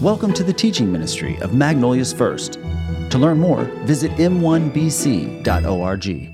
Welcome to the teaching ministry of Magnolia's First. To learn more, visit m1bc.org.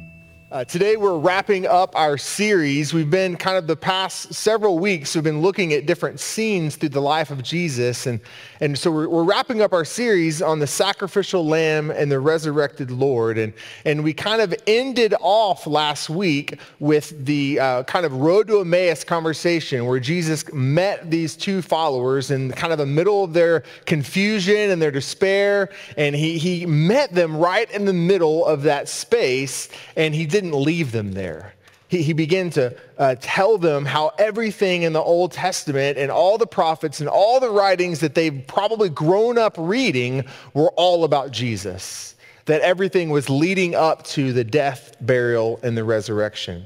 Uh, today we're wrapping up our series. We've been kind of the past several weeks, we've been looking at different scenes through the life of Jesus. And, and so we're, we're wrapping up our series on the sacrificial lamb and the resurrected Lord. And, and we kind of ended off last week with the uh, kind of road to Emmaus conversation where Jesus met these two followers in kind of the middle of their confusion and their despair. And he, he met them right in the middle of that space. And he did didn't leave them there. He, he began to uh, tell them how everything in the Old Testament and all the prophets and all the writings that they've probably grown up reading were all about Jesus. That everything was leading up to the death, burial, and the resurrection.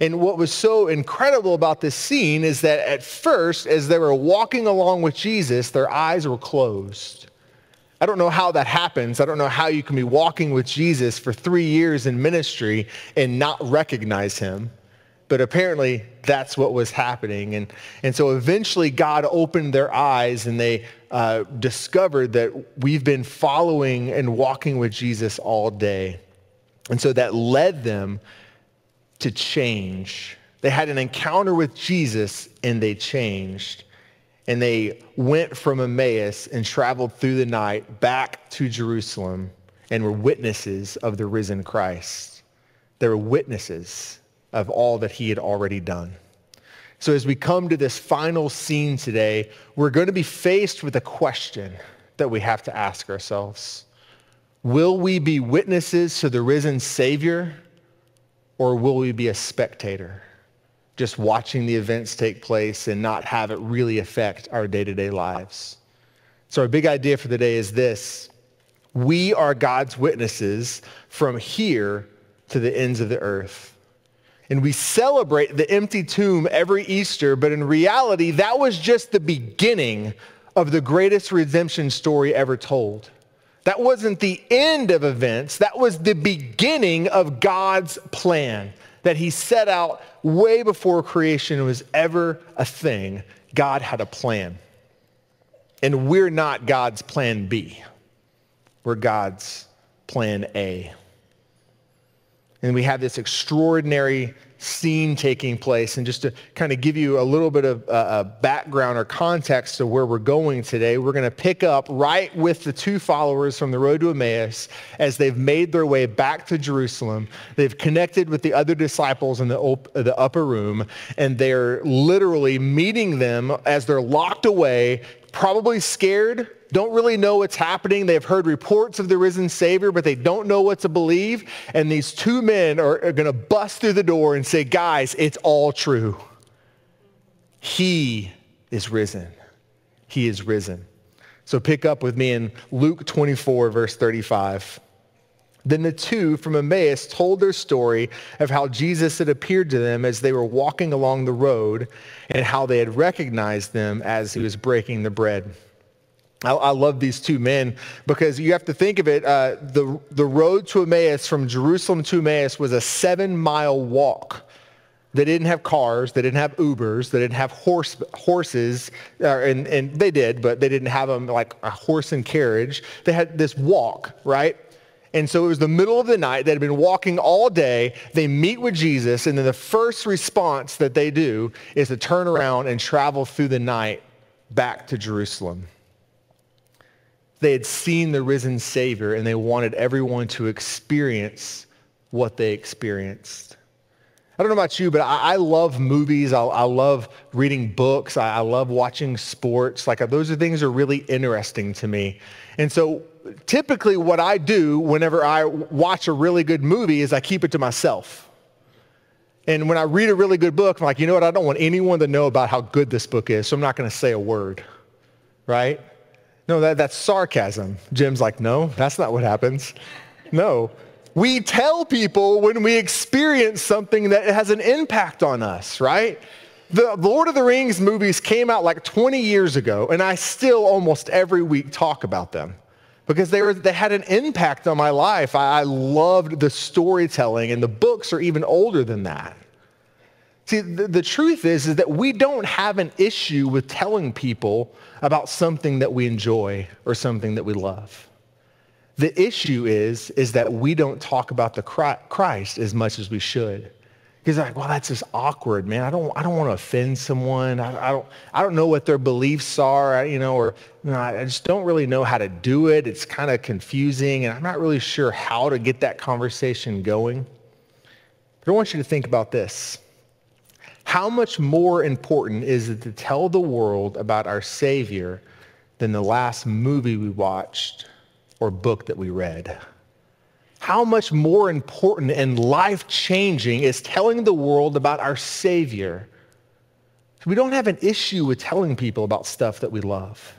And what was so incredible about this scene is that at first, as they were walking along with Jesus, their eyes were closed. I don't know how that happens. I don't know how you can be walking with Jesus for three years in ministry and not recognize him. But apparently that's what was happening. And, and so eventually God opened their eyes and they uh, discovered that we've been following and walking with Jesus all day. And so that led them to change. They had an encounter with Jesus and they changed and they went from Emmaus and traveled through the night back to Jerusalem and were witnesses of the risen Christ. They were witnesses of all that he had already done. So as we come to this final scene today, we're going to be faced with a question that we have to ask ourselves. Will we be witnesses to the risen Savior or will we be a spectator? Just watching the events take place and not have it really affect our day-to-day lives. So our big idea for the day is this. We are God's witnesses from here to the ends of the earth. And we celebrate the empty tomb every Easter, but in reality, that was just the beginning of the greatest redemption story ever told. That wasn't the end of events. That was the beginning of God's plan that he set out way before creation was ever a thing. God had a plan. And we're not God's plan B. We're God's plan A. And we have this extraordinary scene taking place. And just to kind of give you a little bit of uh, background or context to where we're going today, we're going to pick up right with the two followers from the road to Emmaus as they've made their way back to Jerusalem. They've connected with the other disciples in the, op- the upper room, and they're literally meeting them as they're locked away, probably scared, don't really know what's happening. They've heard reports of the risen Savior, but they don't know what to believe. And these two men are, are going to bust through the door and say, guys, it's all true. He is risen. He is risen. So pick up with me in Luke 24, verse 35. Then the two from Emmaus told their story of how Jesus had appeared to them as they were walking along the road and how they had recognized them as he was breaking the bread. I, I love these two men because you have to think of it. Uh, the, the road to Emmaus from Jerusalem to Emmaus was a seven mile walk. They didn't have cars. They didn't have Ubers. They didn't have horse, horses. Uh, and, and they did, but they didn't have them like a horse and carriage. They had this walk, right? And so it was the middle of the night. They had been walking all day. They meet with Jesus, and then the first response that they do is to turn around and travel through the night back to Jerusalem. They had seen the risen Savior, and they wanted everyone to experience what they experienced. I don't know about you, but I, I love movies. I, I, love reading books. I, I love watching sports. Like uh, those are things that are really interesting to me. And so typically what I do whenever I watch a really good movie is I keep it to myself. And when I read a really good book, I'm like, you know what? I don't want anyone to know about how good this book is, so I'm not going to say a word, right? No, that, that's sarcasm. Jim's like, no, that's not what happens. No. We tell people when we experience something that has an impact on us, right? The Lord of the Rings movies came out like 20 years ago, and I still almost every week talk about them because they, were, they had an impact on my life. I, I loved the storytelling, and the books are even older than that. See, the, the truth is, is that we don't have an issue with telling people about something that we enjoy or something that we love. The issue is, is that we don't talk about the Christ as much as we should. Because like, well, that's just awkward, man. I don't, I don't want to offend someone. I, I, don't, I don't know what their beliefs are, you know, or you know, I just don't really know how to do it. It's kind of confusing, and I'm not really sure how to get that conversation going. But I want you to think about this. How much more important is it to tell the world about our Savior than the last movie we watched or book that we read? How much more important and life-changing is telling the world about our Savior? We don't have an issue with telling people about stuff that we love.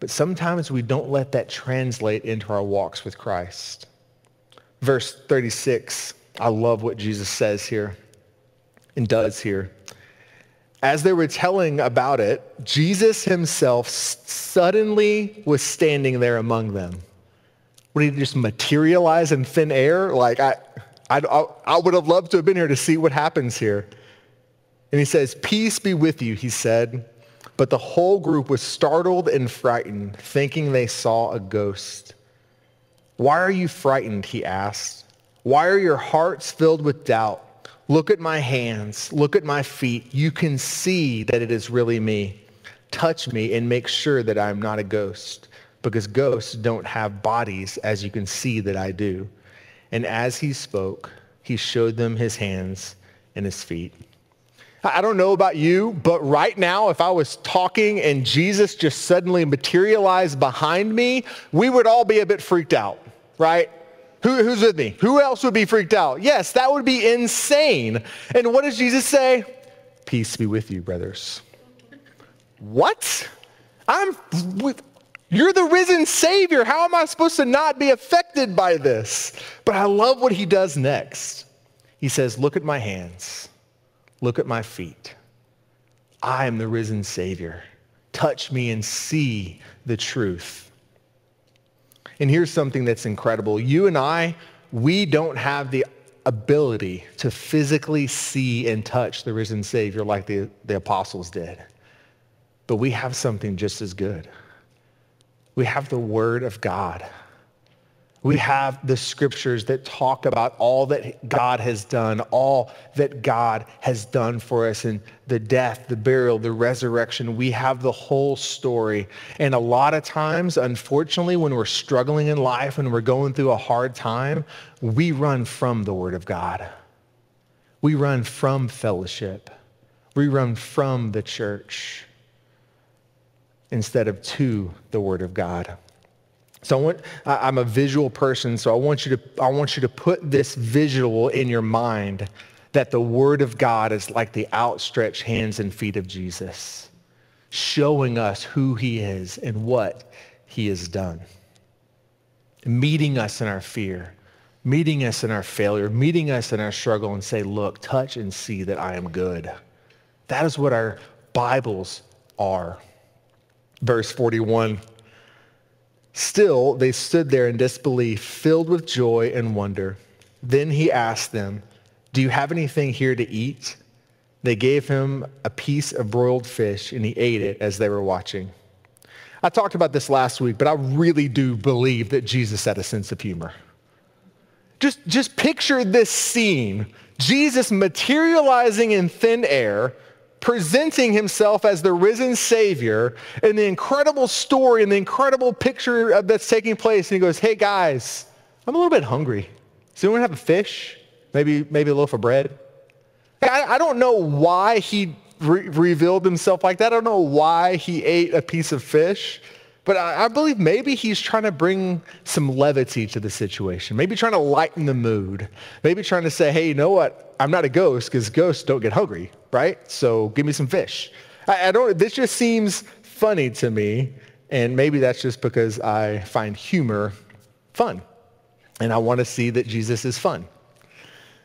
But sometimes we don't let that translate into our walks with Christ. Verse 36, I love what Jesus says here and does here. As they were telling about it, Jesus himself suddenly was standing there among them. Would he just materialize in thin air? Like, I, I, I would have loved to have been here to see what happens here. And he says, peace be with you, he said. But the whole group was startled and frightened, thinking they saw a ghost. Why are you frightened? He asked. Why are your hearts filled with doubt? Look at my hands. Look at my feet. You can see that it is really me. Touch me and make sure that I'm not a ghost because ghosts don't have bodies as you can see that I do. And as he spoke, he showed them his hands and his feet. I don't know about you, but right now, if I was talking and Jesus just suddenly materialized behind me, we would all be a bit freaked out, right? Who, who's with me? Who else would be freaked out? Yes, that would be insane. And what does Jesus say? Peace be with you, brothers. What? I'm with, you're the risen Savior. How am I supposed to not be affected by this? But I love what he does next. He says, Look at my hands. Look at my feet. I am the risen Savior. Touch me and see the truth. And here's something that's incredible. You and I, we don't have the ability to physically see and touch the risen Savior like the, the apostles did. But we have something just as good. We have the Word of God. We have the scriptures that talk about all that God has done, all that God has done for us, and the death, the burial, the resurrection. We have the whole story. And a lot of times, unfortunately, when we're struggling in life and we're going through a hard time, we run from the Word of God. We run from fellowship. We run from the church instead of to the Word of God. So I want, I'm a visual person, so I want you to, I want you to put this visual in your mind that the Word of God is like the outstretched hands and feet of Jesus, showing us who he is and what he has done. Meeting us in our fear, meeting us in our failure, meeting us in our struggle and say, look, touch and see that I am good. That is what our Bibles are. Verse 41 Still, they stood there in disbelief, filled with joy and wonder. Then he asked them, Do you have anything here to eat? They gave him a piece of broiled fish, and he ate it as they were watching. I talked about this last week, but I really do believe that Jesus had a sense of humor. Just, just picture this scene. Jesus materializing in thin air, presenting himself as the risen Savior and the incredible story and the incredible picture that's taking place. And he goes, hey guys, I'm a little bit hungry. Does anyone have a fish? Maybe, maybe a loaf of bread? I, I don't know why he re- revealed himself like that. I don't know why he ate a piece of fish. But I, I believe maybe he's trying to bring some levity to the situation. Maybe trying to lighten the mood. Maybe trying to say, hey, you know what? I'm not a ghost because ghosts don't get hungry, right? So give me some fish. I, I don't, this just seems funny to me. And maybe that's just because I find humor fun. And I want to see that Jesus is fun.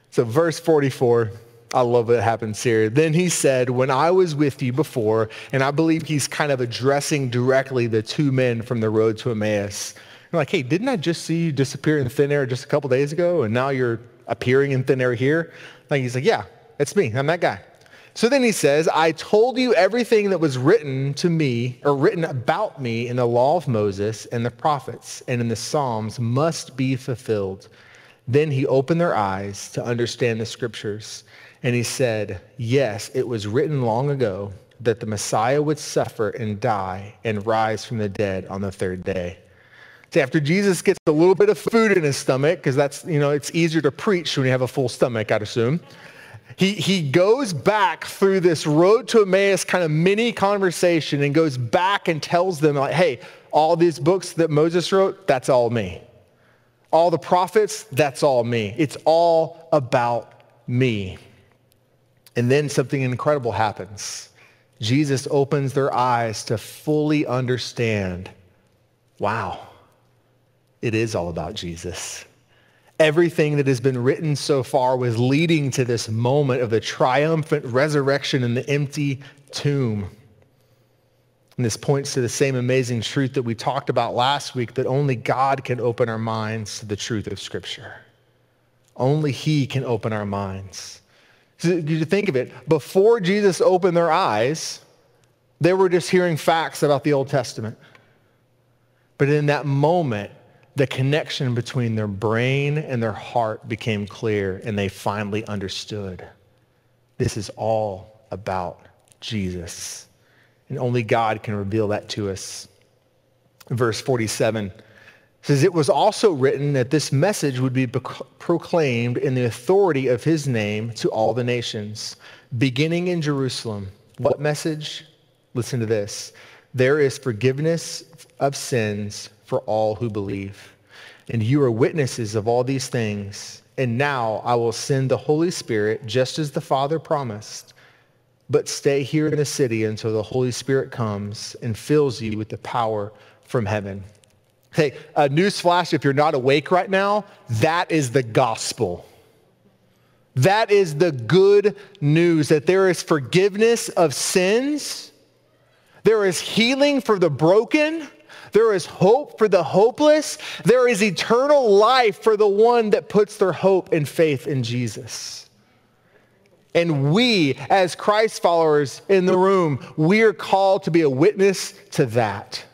So verse 44, I love what happens here. Then he said, when I was with you before, and I believe he's kind of addressing directly the two men from the road to Emmaus. Like, hey, didn't I just see you disappear in thin air just a couple days ago? And now you're appearing in thin air here? Like he's like, yeah, It's me. I'm that guy. So then he says, I told you everything that was written to me or written about me in the law of Moses and the prophets and in the Psalms must be fulfilled. Then he opened their eyes to understand the scriptures. And he said, yes, it was written long ago that the Messiah would suffer and die and rise from the dead on the third day. See, after Jesus gets a little bit of food in his stomach, because that's, you know, it's easier to preach when you have a full stomach, I'd assume. He, he goes back through this road to Emmaus kind of mini conversation and goes back and tells them, like, hey, all these books that Moses wrote, that's all me. All the prophets, that's all me. It's all about me. And then something incredible happens. Jesus opens their eyes to fully understand, wow, it is all about Jesus. Everything that has been written so far was leading to this moment of the triumphant resurrection in the empty tomb. And this points to the same amazing truth that we talked about last week, that only God can open our minds to the truth of Scripture. Only he can open our minds. So you think of it, before Jesus opened their eyes, they were just hearing facts about the Old Testament. But in that moment, the connection between their brain and their heart became clear and they finally understood. This is all about Jesus. And only God can reveal that to us. Verse 47 says, It was also written that this message would be proclaimed in the authority of his name to all the nations, beginning in Jerusalem. What message? Listen to this. There is forgiveness of sins for all who believe. And you are witnesses of all these things. And now I will send the Holy Spirit just as the Father promised. But stay here in the city until the Holy Spirit comes and fills you with the power from heaven. Hey, a newsflash, if you're not awake right now, that is the gospel. That is the good news that there is forgiveness of sins. There is healing for the broken. There is hope for the hopeless. There is eternal life for the one that puts their hope and faith in Jesus. And we, as Christ followers in the room, we are called to be a witness to that.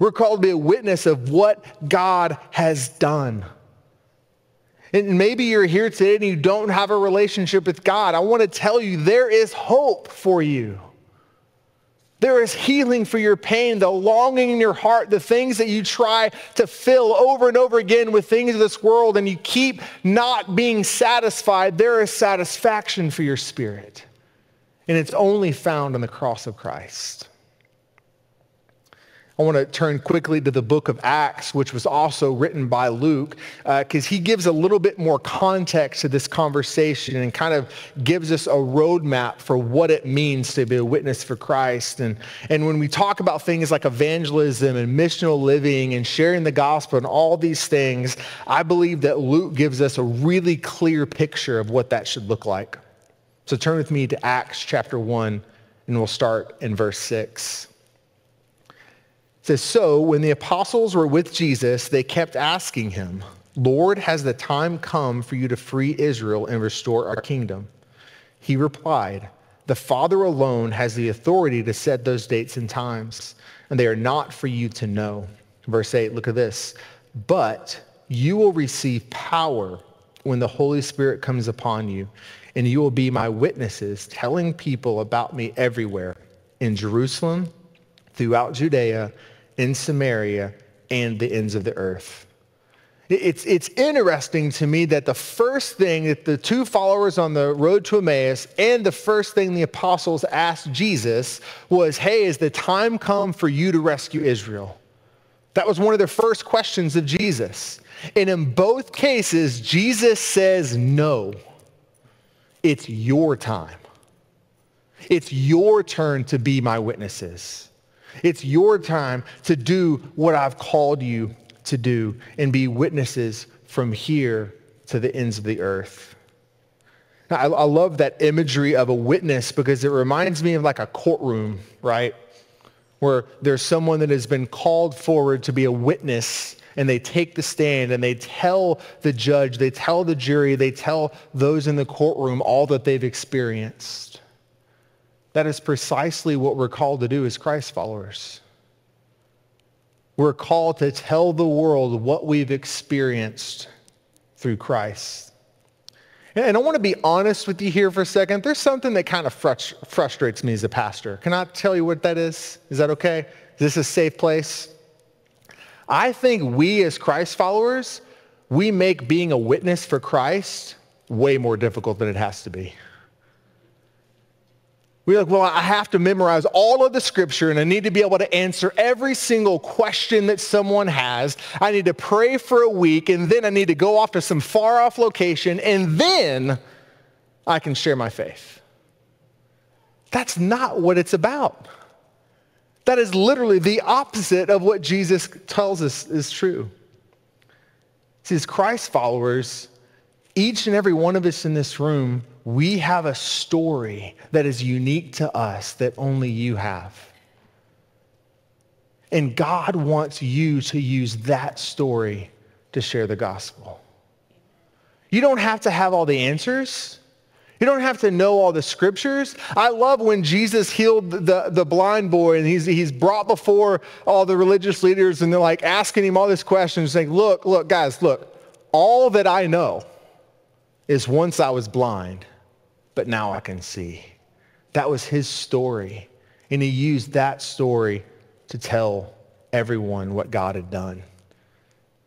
We're called to be a witness of what God has done. And maybe you're here today and you don't have a relationship with God. I want to tell you there is hope for you. There is healing for your pain, the longing in your heart, the things that you try to fill over and over again with things of this world and you keep not being satisfied. There is satisfaction for your spirit. And it's only found on the cross of Christ. I want to turn quickly to the book of Acts, which was also written by Luke, because uh, he gives a little bit more context to this conversation and kind of gives us a roadmap for what it means to be a witness for Christ. And, and when we talk about things like evangelism and missional living and sharing the gospel and all these things, I believe that Luke gives us a really clear picture of what that should look like. So turn with me to Acts chapter 1, and we'll start in verse 6. It says, So when the apostles were with Jesus, they kept asking him, Lord, has the time come for you to free Israel and restore our kingdom? He replied, The Father alone has the authority to set those dates and times, and they are not for you to know. Verse 8, look at this. But you will receive power when the Holy Spirit comes upon you, and you will be my witnesses, telling people about me everywhere in Jerusalem, throughout Judea, in Samaria, and the ends of the earth. It's, it's interesting to me that the first thing that the two followers on the road to Emmaus and the first thing the apostles asked Jesus was, hey, is the time come for you to rescue Israel? That was one of the first questions of Jesus. And in both cases, Jesus says, no, it's your time. It's your turn to be my witnesses. It's your time to do what I've called you to do and be witnesses from here to the ends of the earth. Now, I, I love that imagery of a witness because it reminds me of like a courtroom, right? Where there's someone that has been called forward to be a witness and they take the stand and they tell the judge, they tell the jury, they tell those in the courtroom all that they've experienced. That is precisely what we're called to do as Christ followers. We're called to tell the world what we've experienced through Christ. And I want to be honest with you here for a second. There's something that kind of frustrates me as a pastor. Can I tell you what that is? Is that okay? Is this a safe place? I think we as Christ followers, we make being a witness for Christ way more difficult than it has to be. We're like, well, I have to memorize all of the scripture and I need to be able to answer every single question that someone has. I need to pray for a week and then I need to go off to some far off location and then I can share my faith. That's not what it's about. That is literally the opposite of what Jesus tells us is true. See, as Christ followers, each and every one of us in this room, we have a story that is unique to us that only you have. And God wants you to use that story to share the gospel. You don't have to have all the answers. You don't have to know all the scriptures. I love when Jesus healed the, the blind boy and he's, he's brought before all the religious leaders and they're like asking him all these questions saying, look, look, guys, look, all that I know is once I was blind, but now I can see. That was his story. And he used that story to tell everyone what God had done.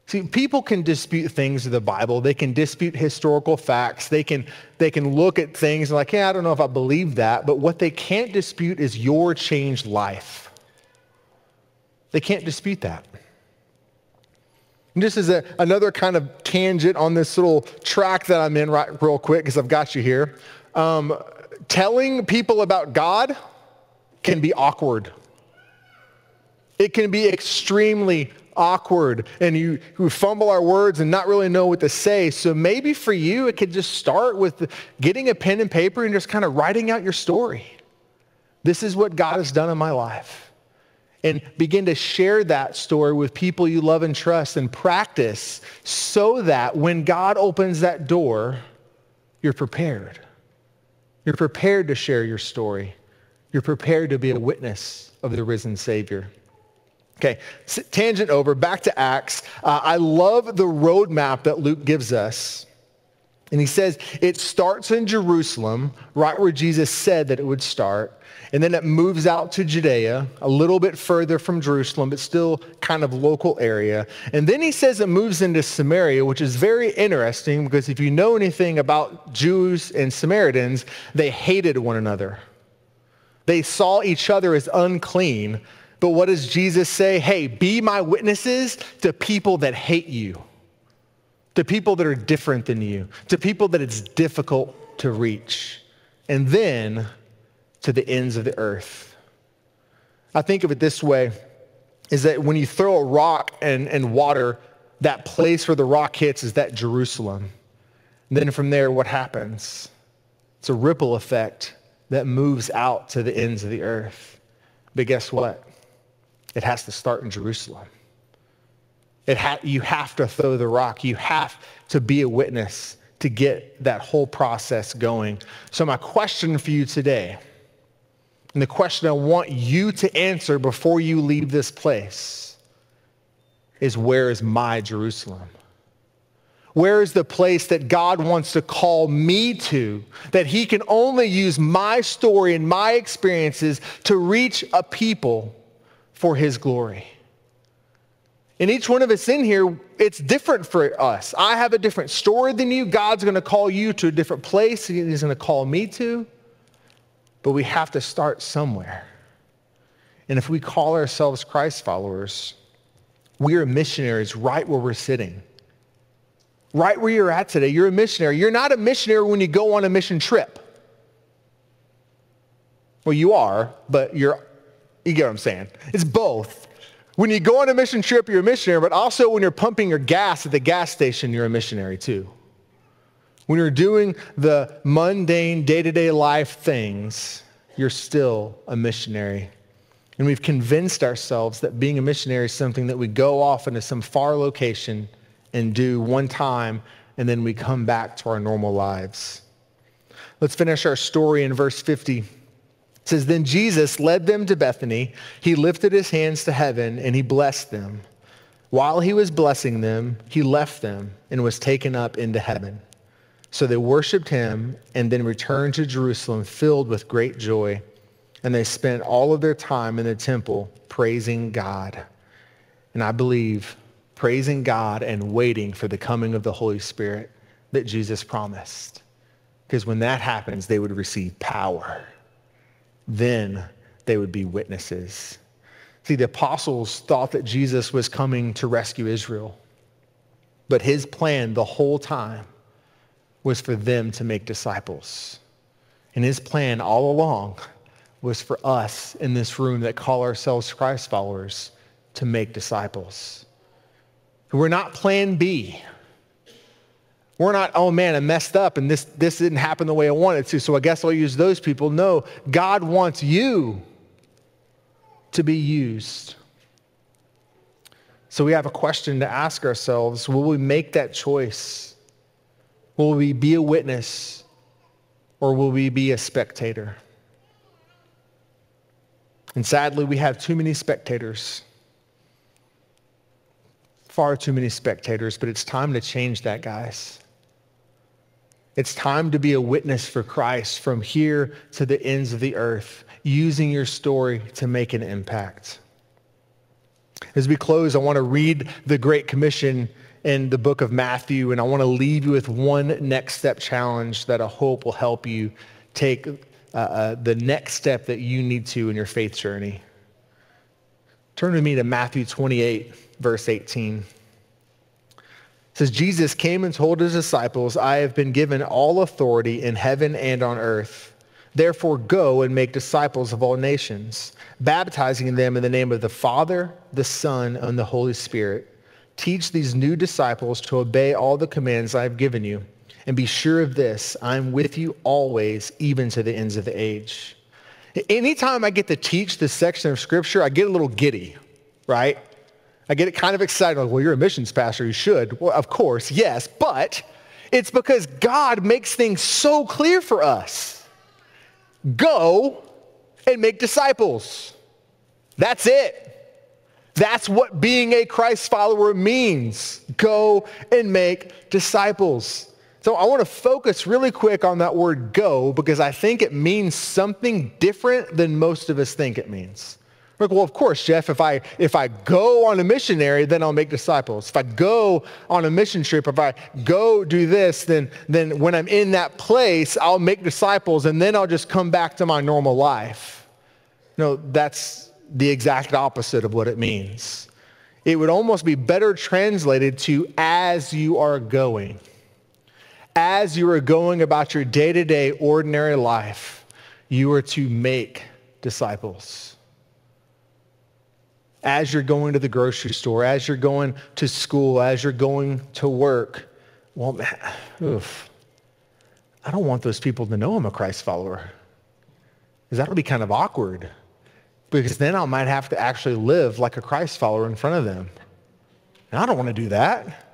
See, people can dispute things of the Bible. They can dispute historical facts. They can, they can look at things and like, yeah, I don't know if I believe that. But what they can't dispute is your changed life. They can't dispute that. And this is a, another kind of tangent on this little track that I'm in right real quick because I've got you here. Um, telling people about God can be awkward. It can be extremely awkward and you, you fumble our words and not really know what to say. So maybe for you, it could just start with getting a pen and paper and just kind of writing out your story. This is what God has done in my life. And begin to share that story with people you love and trust and practice so that when God opens that door, you're prepared. You're prepared to share your story. You're prepared to be a witness of the risen Savior. Okay, tangent over, back to Acts. Uh, I love the roadmap that Luke gives us. And he says it starts in Jerusalem, right where Jesus said that it would start. And then it moves out to Judea, a little bit further from Jerusalem, but still kind of local area. And then he says it moves into Samaria, which is very interesting because if you know anything about Jews and Samaritans, they hated one another. They saw each other as unclean but what does Jesus say? Hey, be my witnesses to people that hate you, to people that are different than you, to people that it's difficult to reach, and then to the ends of the earth. I think of it this way, is that when you throw a rock and, and water, that place where the rock hits is that Jerusalem. And then from there, what happens? It's a ripple effect that moves out to the ends of the earth. But guess what? It has to start in Jerusalem. It ha- you have to throw the rock. You have to be a witness to get that whole process going. So my question for you today, and the question I want you to answer before you leave this place, is where is my Jerusalem? Where is the place that God wants to call me to? That he can only use my story and my experiences to reach a people for his glory. And each one of us in here, it's different for us. I have a different story than you. God's going to call you to a different place. He's going to call me to. But we have to start somewhere. And if we call ourselves Christ followers, we are missionaries right where we're sitting. Right where you're at today, you're a missionary. You're not a missionary when you go on a mission trip. Well, you are, but you're you get what I'm saying? It's both. When you go on a mission trip, you're a missionary, but also when you're pumping your gas at the gas station, you're a missionary too. When you're doing the mundane day-to-day life things, you're still a missionary. And we've convinced ourselves that being a missionary is something that we go off into some far location and do one time, and then we come back to our normal lives. Let's finish our story in verse 50. It says, Then Jesus led them to Bethany. He lifted his hands to heaven and he blessed them. While he was blessing them, he left them and was taken up into heaven. So they worshiped him and then returned to Jerusalem filled with great joy. And they spent all of their time in the temple praising God. And I believe praising God and waiting for the coming of the Holy Spirit that Jesus promised. Because when that happens, they would receive power. Then they would be witnesses. See, the apostles thought that Jesus was coming to rescue Israel. But his plan the whole time was for them to make disciples. And his plan all along was for us in this room that call ourselves Christ followers to make disciples. We're not plan B. We're not, oh man, I messed up and this, this didn't happen the way I wanted to, so I guess I'll use those people. No, God wants you to be used. So we have a question to ask ourselves. Will we make that choice? Will we be a witness or will we be a spectator? And sadly, we have too many spectators. Far too many spectators, but it's time to change that, guys. It's time to be a witness for Christ from here to the ends of the earth, using your story to make an impact. As we close, I want to read the Great Commission in the book of Matthew, and I want to leave you with one next step challenge that I hope will help you take uh, uh, the next step that you need to in your faith journey. Turn with me to Matthew 28, verse 18 says Jesus came and told his disciples, I have been given all authority in heaven and on earth. Therefore go and make disciples of all nations, baptizing them in the name of the Father, the Son, and the Holy Spirit. Teach these new disciples to obey all the commands I have given you. And be sure of this, I'm with you always, even to the ends of the age. Anytime I get to teach this section of scripture, I get a little giddy, right? I get it kind of excited. Like, well, you're a missions pastor. You should. Well, of course, yes. But it's because God makes things so clear for us. Go and make disciples. That's it. That's what being a Christ follower means. Go and make disciples. So I want to focus really quick on that word go because I think it means something different than most of us think it means. Like, well, of course, Jeff, if I, if I go on a missionary, then I'll make disciples. If I go on a mission trip, if I go do this, then, then when I'm in that place, I'll make disciples and then I'll just come back to my normal life. No, that's the exact opposite of what it means. It would almost be better translated to as you are going. As you are going about your day-to-day ordinary life, you are to make disciples as you're going to the grocery store, as you're going to school, as you're going to work. Well, man, oof, I don't want those people to know I'm a Christ follower because that'll be kind of awkward because then I might have to actually live like a Christ follower in front of them. And I don't want to do that.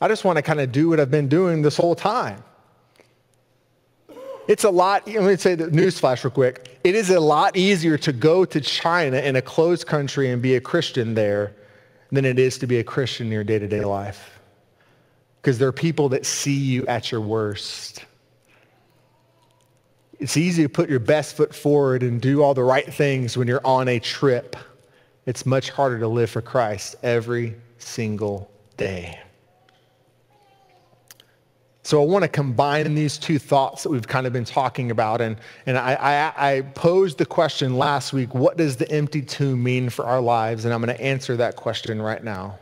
I just want to kind of do what I've been doing this whole time. It's a lot, let me say the newsflash real quick. It is a lot easier to go to China in a closed country and be a Christian there than it is to be a Christian in your day-to-day life. Because there are people that see you at your worst. It's easy to put your best foot forward and do all the right things when you're on a trip. It's much harder to live for Christ every single day. So I want to combine these two thoughts that we've kind of been talking about. And, and I, I, I posed the question last week, what does the empty tomb mean for our lives? And I'm going to answer that question right now.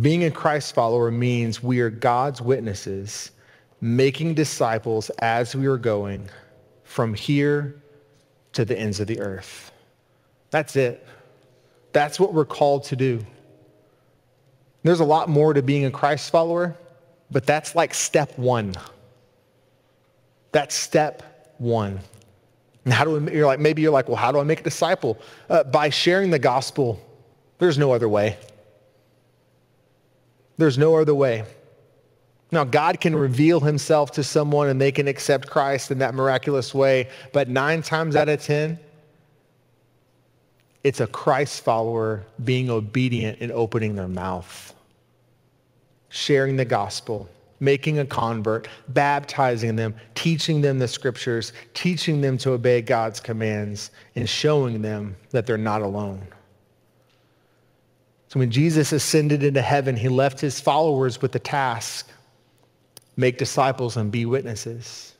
Being a Christ follower means we are God's witnesses, making disciples as we are going from here to the ends of the earth. That's it. That's what we're called to do. There's a lot more to being a Christ follower. But that's like step one. That's step one. And how do we, you're like, maybe you're like, well, how do I make a disciple? Uh, by sharing the gospel. There's no other way. There's no other way. Now, God can reveal himself to someone and they can accept Christ in that miraculous way, but nine times out of 10, it's a Christ follower being obedient and opening their mouth, sharing the gospel, making a convert, baptizing them, teaching them the scriptures, teaching them to obey God's commands, and showing them that they're not alone. So when Jesus ascended into heaven, he left his followers with the task, make disciples and be witnesses.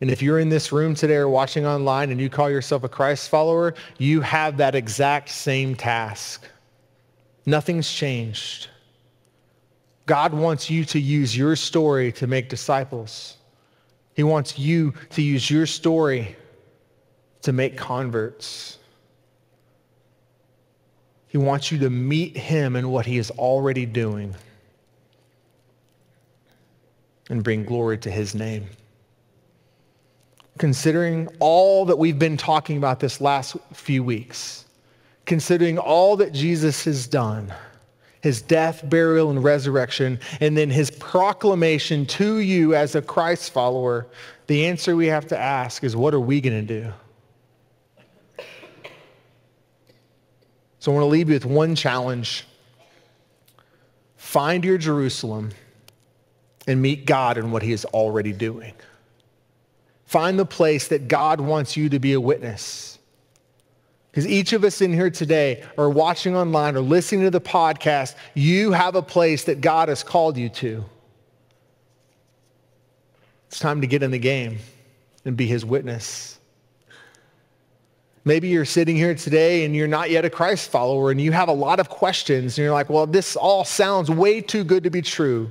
And if you're in this room today or watching online and you call yourself a Christ follower, you have that exact same task. Nothing's changed. God wants you to use your story to make disciples. He wants you to use your story to make converts. He wants you to meet him in what he is already doing and bring glory to his name considering all that we've been talking about this last few weeks, considering all that Jesus has done, his death, burial, and resurrection, and then his proclamation to you as a Christ follower, the answer we have to ask is, what are we going to do? So I want to leave you with one challenge. Find your Jerusalem and meet God in what he is already doing. Find the place that God wants you to be a witness. Because each of us in here today or watching online or listening to the podcast, you have a place that God has called you to. It's time to get in the game and be his witness. Maybe you're sitting here today and you're not yet a Christ follower and you have a lot of questions and you're like, well, this all sounds way too good to be true.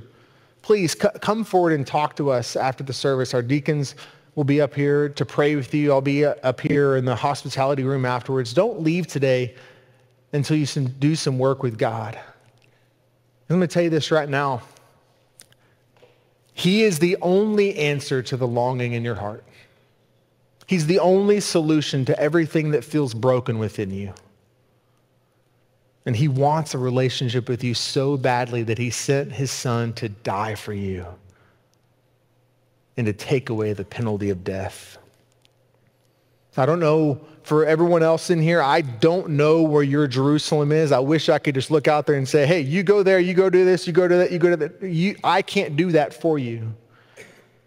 Please c- come forward and talk to us after the service. Our deacons will be up here to pray with you. I'll be up here in the hospitality room afterwards. Don't leave today until you do some work with God. I'm going to tell you this right now. He is the only answer to the longing in your heart. He's the only solution to everything that feels broken within you. And he wants a relationship with you so badly that he sent his son to die for you and to take away the penalty of death. I don't know for everyone else in here, I don't know where your Jerusalem is. I wish I could just look out there and say, hey, you go there, you go do this, you go to that, you go to that. You, I can't do that for you.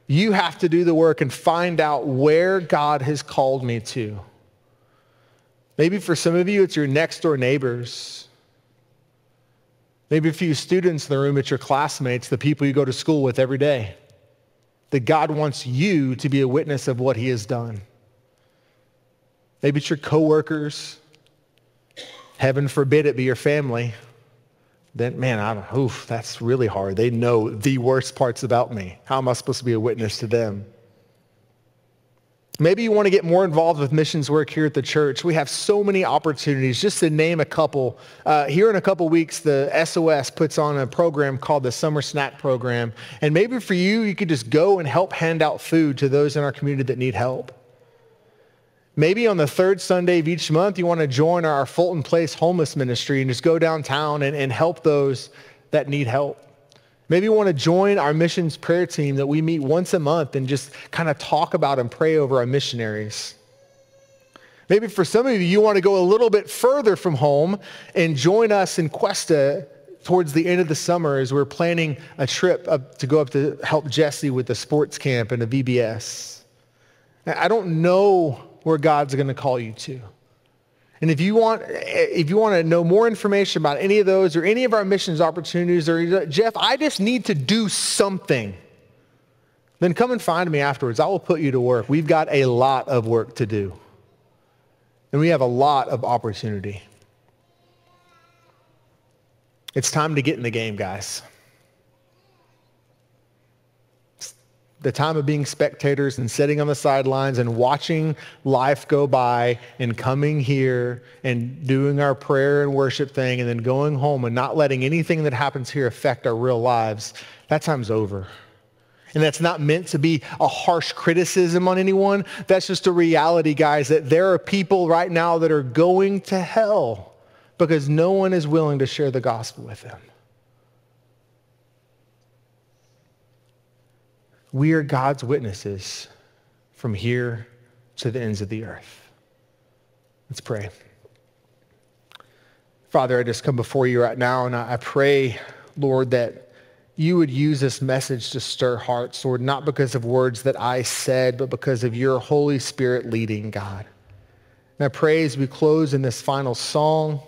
You have to do the work and find out where God has called me to. Maybe for some of you, it's your next door neighbors. Maybe a few students in the room, it's your classmates, the people you go to school with every day that God wants you to be a witness of what he has done. Maybe it's your coworkers. Heaven forbid it be your family. Then, man, I don't, oof, that's really hard. They know the worst parts about me. How am I supposed to be a witness to them? Maybe you want to get more involved with missions work here at the church. We have so many opportunities. Just to name a couple, uh, here in a couple weeks, the SOS puts on a program called the Summer Snack Program. And maybe for you, you could just go and help hand out food to those in our community that need help. Maybe on the third Sunday of each month, you want to join our Fulton Place homeless ministry and just go downtown and, and help those that need help. Maybe you want to join our missions prayer team that we meet once a month and just kind of talk about and pray over our missionaries. Maybe for some of you, you want to go a little bit further from home and join us in Cuesta towards the end of the summer as we're planning a trip up to go up to help Jesse with the sports camp and the VBS. I don't know where God's going to call you to. And if you want, eh, if you want to know more information about any of those or any of our missions opportunities, or Jeff, I just need to do something, then come and find me afterwards. I will put you to work. We've got a lot of work to do. And we have a lot of opportunity. It's time to get in the game, guys. The time of being spectators and sitting on the sidelines and watching life go by and coming here and doing our prayer and worship thing and then going home and not letting anything that happens here affect our real lives, that time's over. And that's not meant to be a harsh criticism on anyone. That's just a reality, guys, that there are people right now that are going to hell because no one is willing to share the gospel with them. We are God's witnesses from here to the ends of the earth. Let's pray. Father, I just come before you right now and I pray, Lord, that you would use this message to stir hearts, Lord, not because of words that I said, but because of your Holy Spirit leading, God. And I pray as we close in this final song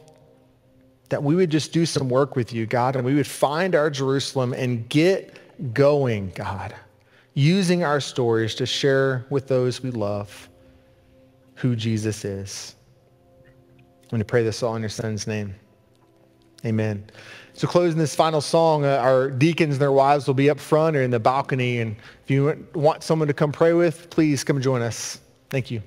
that we would just do some work with you, God, and we would find our Jerusalem and get going, God, using our stories to share with those we love who Jesus is. I'm going to pray this all in your son's name. Amen. So closing this final song, uh, our deacons and their wives will be up front or in the balcony. And if you want someone to come pray with, please come join us. Thank you.